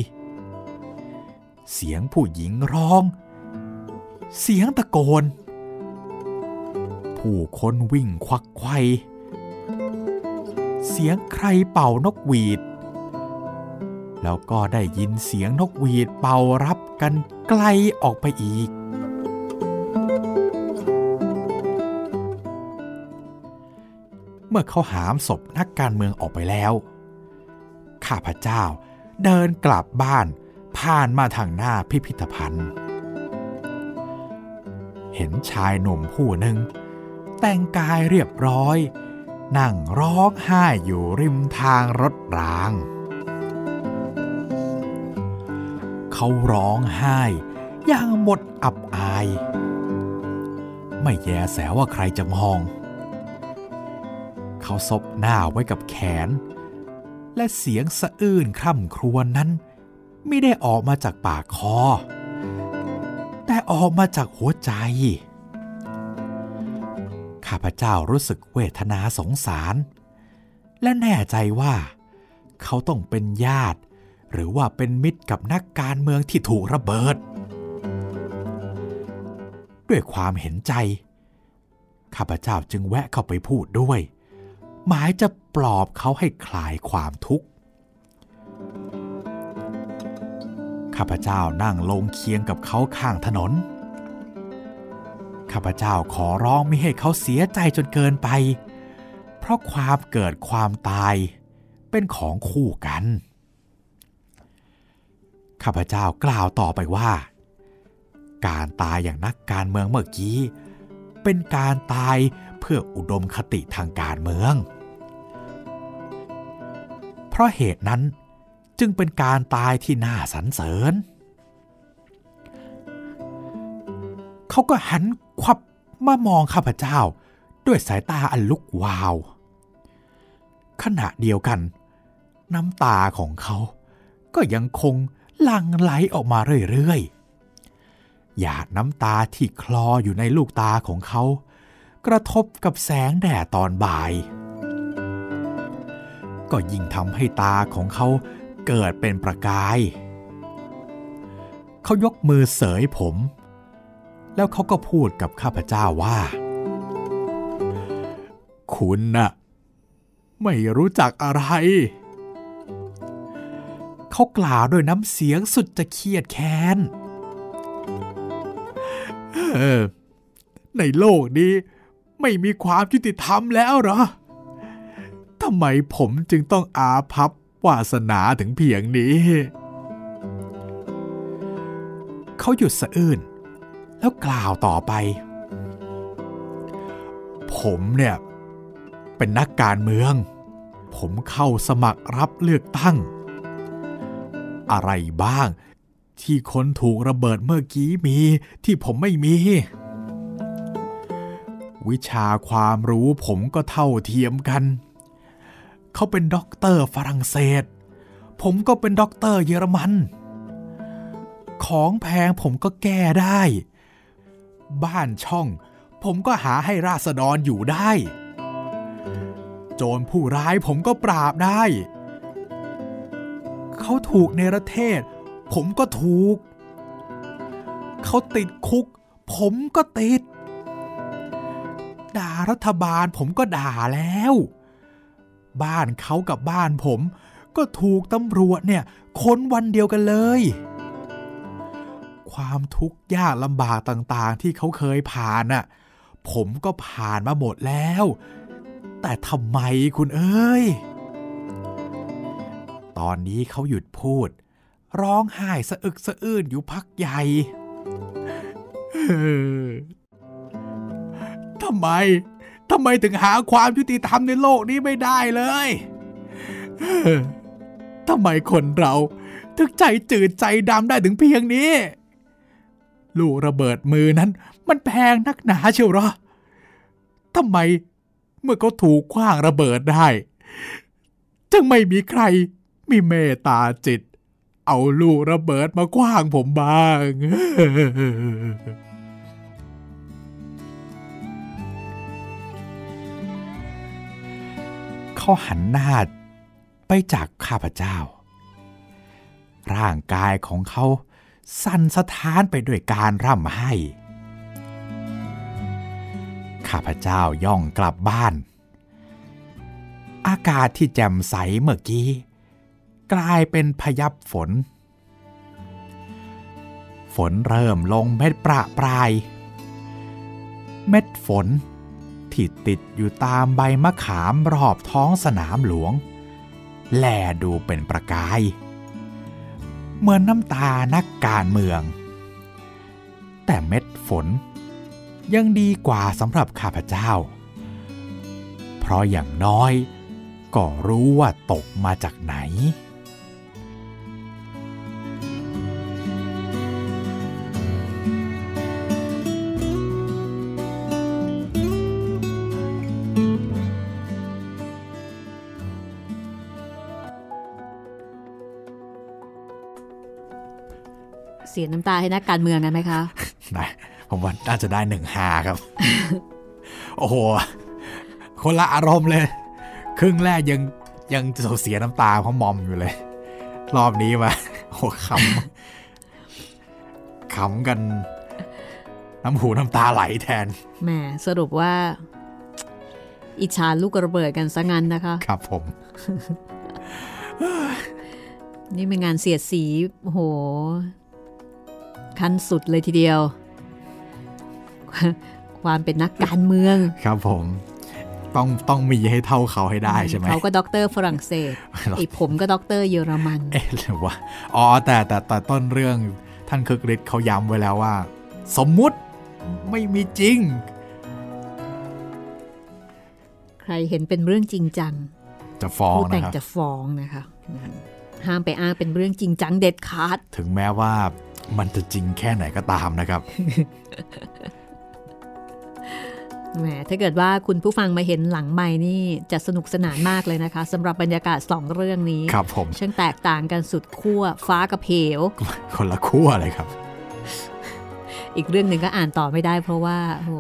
เสียงผู้หญิงร้อง เสียงตะโกน ผู้คนวิ่งควักไขว้ เสียงใครเป่านกหวีด แล้วก็ได้ยินเสียงนกหวีดเป่ารับกันไกลออกไปอีก เมื่อเขาหามศพนักการเมืองออกไปแล้ว ข้าพเจ้าเดินกลับบ้านผ่านมาทางหน้าพิพิธภัณฑ์ เห็นชายหนุ่มผู้หนึ่ง แต่งกายเรียบร้อย นั่งร้องไห้อยู่ริมทางรถราง เขาร้องไห้อย่างหมดอับอาย ไม่แยแสว่าใครจะมอง เขาซบหน้าไว้กับแขน และเสียงสะอื้นคร่ำครวญนั้น ไม่ได้ออกมาจากปากคอ แต่ออกมาจากหัวใจ ข้าพเจ้ารู้สึกเวทนาสงสาร และแน่ใจว่า เขาต้องเป็นญาติ หรือว่าเป็นมิตรกับนักการเมืองที่ถูกระเบิด ด้วยความเห็นใจ ข้าพเจ้าจึงแวะเข้าไปพูดด้วย หมายจะปลอบเขาให้คลายความทุกข์ข้าพเจ้านั่งลงเคียงกับเขาข้างถนน ข้าพเจ้าขอร้องไม่ให้เขาเสียใจจนเกินไป เพราะความเกิดความตายเป็นของคู่กัน ข้าพเจ้ากล่าวต่อไปว่า การตายอย่างนักการเมืองเมื่อกี้ เป็นการตายเพื่ออุดมคติทางการเมือง เพราะเหตุนั้นจึงเป็นการตายที่น่าสรรเสริญ เขาก็หันควับมามองข้าพเจ้า ด้วยสายตาอันลุกวาว ขณะเดียวกัน น้ำตาของเขาก็ยังคงลังไหลออกมาเรื่อยๆ หยาดน้ำตาที่คลออยู่ในลูกตาของเขา กระทบกับแสงแดดตอนบ่าย ก็ยิ่งทำให้ตาของเขาเกิดเป็นประกาย เขายกมือเสยผม แล้วเขาก็พูดกับข้าพเจ้าว่า คุณน่ะ ไม่รู้จักอะไร เขากล่าวด้วยน้ำเสียงสุดจะเครียดแค้นในโลกนี้ไม่มีความยุติธรรมแล้วเหรอ ทำไมผมจึงต้องอาภัพวาสนาถึงเพียงนี้ เขาหยุดสะอื้น แล้วกล่าวต่อไป ผมเนี่ยเป็นนักการเมือง ผมเข้าสมัครรับเลือกตั้ง อะไรบ้างที่คนถูกระเบิดเมื่อกี้มีที่ผมไม่มี วิชาความรู้ผมก็เท่าเทียมกัน เขาเป็นด็อกเตอร์ฝรั่งเศส ผมก็เป็นด็อกเตอร์เยอรมัน ของแพงผมก็แก้ได้ บ้านช่อง ผมก็หาให้ราษฎรอยู่ได้ โจรผู้ร้ายผมก็ปราบได้ เขาถูกเนรเทศ ผมก็ถูก เขาติดคุก ผมก็ติด ด่ารัฐบาลผมก็ด่าแล้ว บ้านเขากับบ้านผม ก็ถูกตำรวจเนี่ยค้นวันเดียวกันเลย ความทุกข์ยากลำบากต่างๆ ที่เขาเคยผ่านน่ะ ผมก็ผ่านมาหมดแล้ว แต่ทำไมคุณเอ้ย ตอนนี้เขาหยุดพูด ร้องไห้สะอึกสะอื้นอยู่พักใหญ่ทำไม ทำไมถึงหาความยุติธรรมในโลกนี้ไม่ได้เลยทำไมคนเรา ถึงใจจืดใจดำได้ถึงเพียงนี้ ลูกระเบิดมือนั้น มันแพงนักหนาเชียวหรอทำไมเมื่อเขาถูกคว้างระเบิดได้จึงไม่มีใครมีเมตตาจิต เอาลูกระเบิดมาคว้างผมบ้าง เขาหันหน้าไปจากข้าพเจ้า ร่างกายของเขา สั่นสะท้านไปด้วยการร่ำไห้ข้าพเจ้าย่องกลับบ้าน อากาศที่แจ่มใสเมื่อกี้ กลายเป็นพยับฝน ฝนเริ่มลงเม็ดประปราย เม็ดฝนที่ติดอยู่ตามใบมะขามรอบท้องสนามหลวง แลดูเป็นประกาย เหมือนน้ำตานักการเมือง แต่เม็ดฝนยังดีกว่าสำหรับข้าพเจ้า เพราะอย่างน้อยก็รู้ว่าตกมาจากไหน เสียน้ำตาให้นักการเมืองกันไหมคะได้ผมว่าน่าจะได้หนึ่งหาครับ โอ้โห คนละอารมณ์เลย ครึ่งแรกยังยังเสียน้ำตาเพราะมอมอยู่เลย รอบนี้มาโอ้ขำขำกัน น้ำหูน้ำตาไหลแทนแหมสรุปว่า อิจฉาลูกระเบิดกันซะงั้นนะคะ ครับผม นี่เป็นงานเสียดสีโอ้โห ขั้นสุดเลยทีเดียว ความเป็นนักการเมือง ครับผมต้องต้องมีให้เท่าเขาให้ได้ใช่ไหมเขาก็ด็อกเตอร์ฝรั่งเศสไอผมก็ด็อกเตอร์เยอรมัน เอ๊ะหรือว่าอ๋อแต่แต่แต่ต้นเรื่องท่านคึกฤทธิ์เขาย้ำไว้แล้วว่า สมมุติไม่มีจริง ใครเห็นเป็นเรื่องจริงจัง จะฟ้องผู้แต่นะงครับจะฟ้องนะคะอืมห้ามไปอ้างเป็นเรื่องจริงจังเด็ดขาด ถึงแม้ว่า มันจะจริงแค่ไหนก็ตามนะครับแหมถ้าเกิดว่าคุณผู้ฟังมาเห็นหลังใหม่นี่จะสนุกสนานมากเลยนะคะสำหรับบรรยากาศสองเรื่องนี้ครับผมช่างแตกต่างกันสุดขั้วฟ้ากับเหว คนละขั้วเลยครับ อีกเรื่องหนึ่งก็อ่านต่อไม่ได้เพราะว่าโอ้โห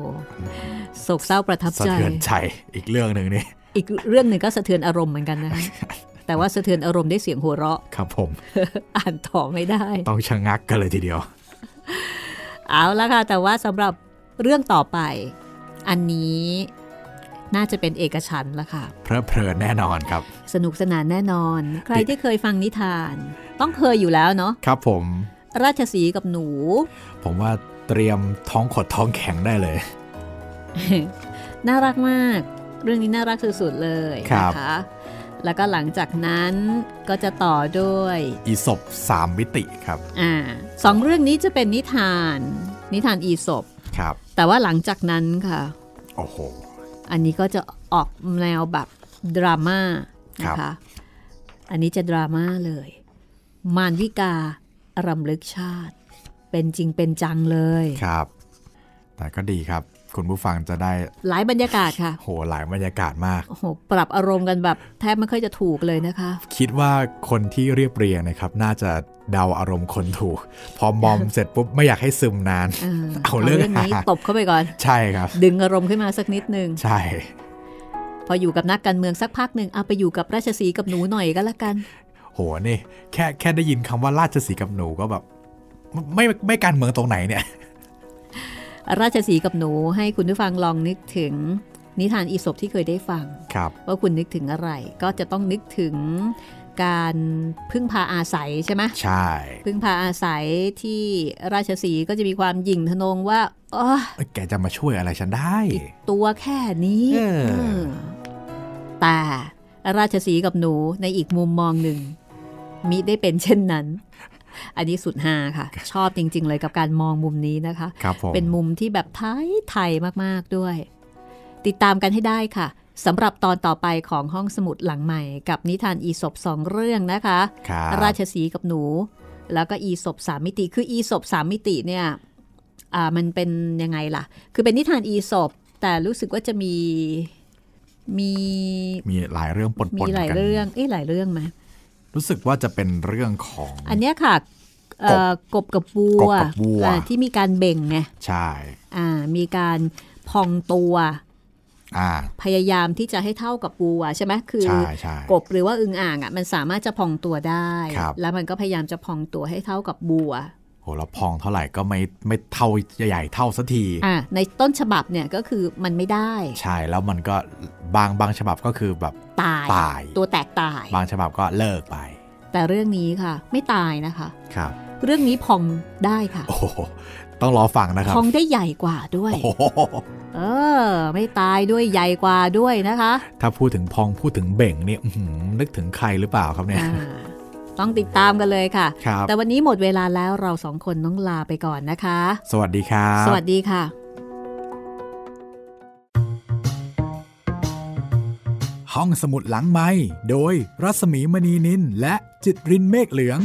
โศกเศร้าประทับสะใจเทือนใจอีกเรื่องหนึ่งนี่อีกเรื่องหนึ่งก็สะเทือนอารมณ์เหมือนกันนะคะ แต่ว่าสะเทือนอารมณ์ได้วยเสียงหัวเราะ ครับผม อ่านต่อไม่ได้ ต้องชะงักกันเลยทีเดียว เอาละค่ะ แต่ว่าสำหรับเรื่องต่อไป อันนี้น่าจะเป็นเอกฉันท์ละค่ะ เพลิดเพลินแน่นอนครับ สนุกสนานแน่นอน ใครที่เคยฟังนิทาน ต้องเคยอยู่แล้วเนาะ ครับผม ราชสีห์กับหนู ผมว่าเตรียมท้องขดท้องแข็งได้เลย น่ารักมาก เรื่องนี้น่ารักสุดๆเลยครับนะคะ แล้วก็หลังจากนั้นก็จะต่อด้วยอีศบสามมิติครับอ่าสองเรื่องนี้จะเป็นนิทาน นิทานอีศบครับ แต่ว่าหลังจากนั้นค่ะ โอ้โห อันนี้ก็จะออกแนวแบบดราม่านะครัคะบอันนี้จะดราม่าเลย มารวิการำลึกชาติ เป็นจริงเป็นจังเลยครับ แต่ก็ดีครับ คุณผู้ฟังจะได้หลายบรรยากาศค่ะโหหลายบรรยากาศมากโอ้โหปรับอารมณ์กันแบบแทบไม่ค่อยจะถูกเลยนะคะ คิดว่าคนที่เรียบเรียงนะครับ น่าจะเดาอารมณ์คนถูก พอมอมเสร็จปุ๊บไม่อยากให้ซึมนานเออเอาเรื่องนี้หาตบเข้าไปก่อน ใช่ครับ ดึงอารมณ์ขึ้นมาสักนิดนึงใช่ พออยู่กับนักการเมืองสักพักหนึ่งเอาไปอยู่กับราชสีห์กับหนูหน่อยก็แล้วกันโหนี่แค่แค่ได้ยินคำว่าราชสีห์กับหนูก็แบบไม่ไม่ไม่การเมืองตรงไหนเนี่ย ราชสีห์กับหนูให้คุณผู้ฟังลองนึกถึงนิทานอีสบที่เคยได้ฟังครับว่าคุณนึกถึงอะไร ก็จะต้องนึกถึงการพึ่งพาอาศัยใช่ไหมใช่ พึ่งพาอาศัยที่ราชสีห์ก็จะมีความหยิ่งทะนงว่าอ๋อเอ้ยแกจะมาช่วยอะไรฉันได้ ตัวแค่นี้เออเออแต่ราชสีห์กับหนูในอีกมุมมองหนึ่งมิได้เป็นเช่นนั้น อันนี้สุดฮาค่ะ ชอบจริง ๆ เลยกับการมองมุมนี้นะคะครับผมเป็นมุมที่แบบไทยไทยมากๆด้วย ติดตามกันให้ได้ค่ะสำหรับตอนต่อไปของห้องสมุดหลังใหม่ กับนิทานอีสบสองเรื่องนะคะครับราชสีห์กับหนู แล้วก็อีสบสามมิติ คืออีสบสามมิติเนี่ยอ่ามันเป็นยังไงล่ะ คือเป็นนิทานอีสบแต่รู้สึกว่าจะมีมีมีหลายเรื่องปนมีๆหลายกันเรื่องเอ้หลายเรื่องไหม รู้สึกว่าจะเป็นเรื่องของ อันเนี้ยค่ะเอ่อกบกับวัวกบกับวัวอ่าที่มีการเบ่งไงใช่อ่ามีการพองตัวอ่าพยายามที่จะให้เท่ากับวัวใช่ไหมคือใช่ใช่กบหรือว่าอึงอ่างอะมันสามารถจะพองตัวได้ครับแล้วมันก็พยายามจะพองตัวให้เท่ากับบัว โหเราพองเท่าไหร่ก็ไม่ไม่เท่าใหญ่เท่าสักทีอะในต้นฉบับเนี่ยก็คือมันไม่ได้ ใช่แล้วมันก็บางบางฉบับก็คือแบบตายตาย ตัวแตกตาย บางฉบับก็เลิกไป แต่เรื่องนี้ค่ะ ไม่ตายนะคะครับ เรื่องนี้พองได้ค่ะ โอ้โหต้องรอฟังนะครับ พองได้ใหญ่กว่าด้วยโอ้โหเออ ไม่ตายด้วยใหญ่กว่าด้วยนะคะ ถ้าพูดถึงพองพูดถึงเบ่งเนี่ยอื้อหือนึกถึงใครหรือเปล่าครับเนี่ยอ่า ต้องติดตามกันเลยค่ะครับแต่วันนี้หมดเวลาแล้วเราสองคนต้องลาไปก่อนนะคะ สวัสดีครับ สวัสดีค่ะ ห้องสมุดหลังไม้โดยรัศมีมณีนินและจิตรินเมฆเหลือง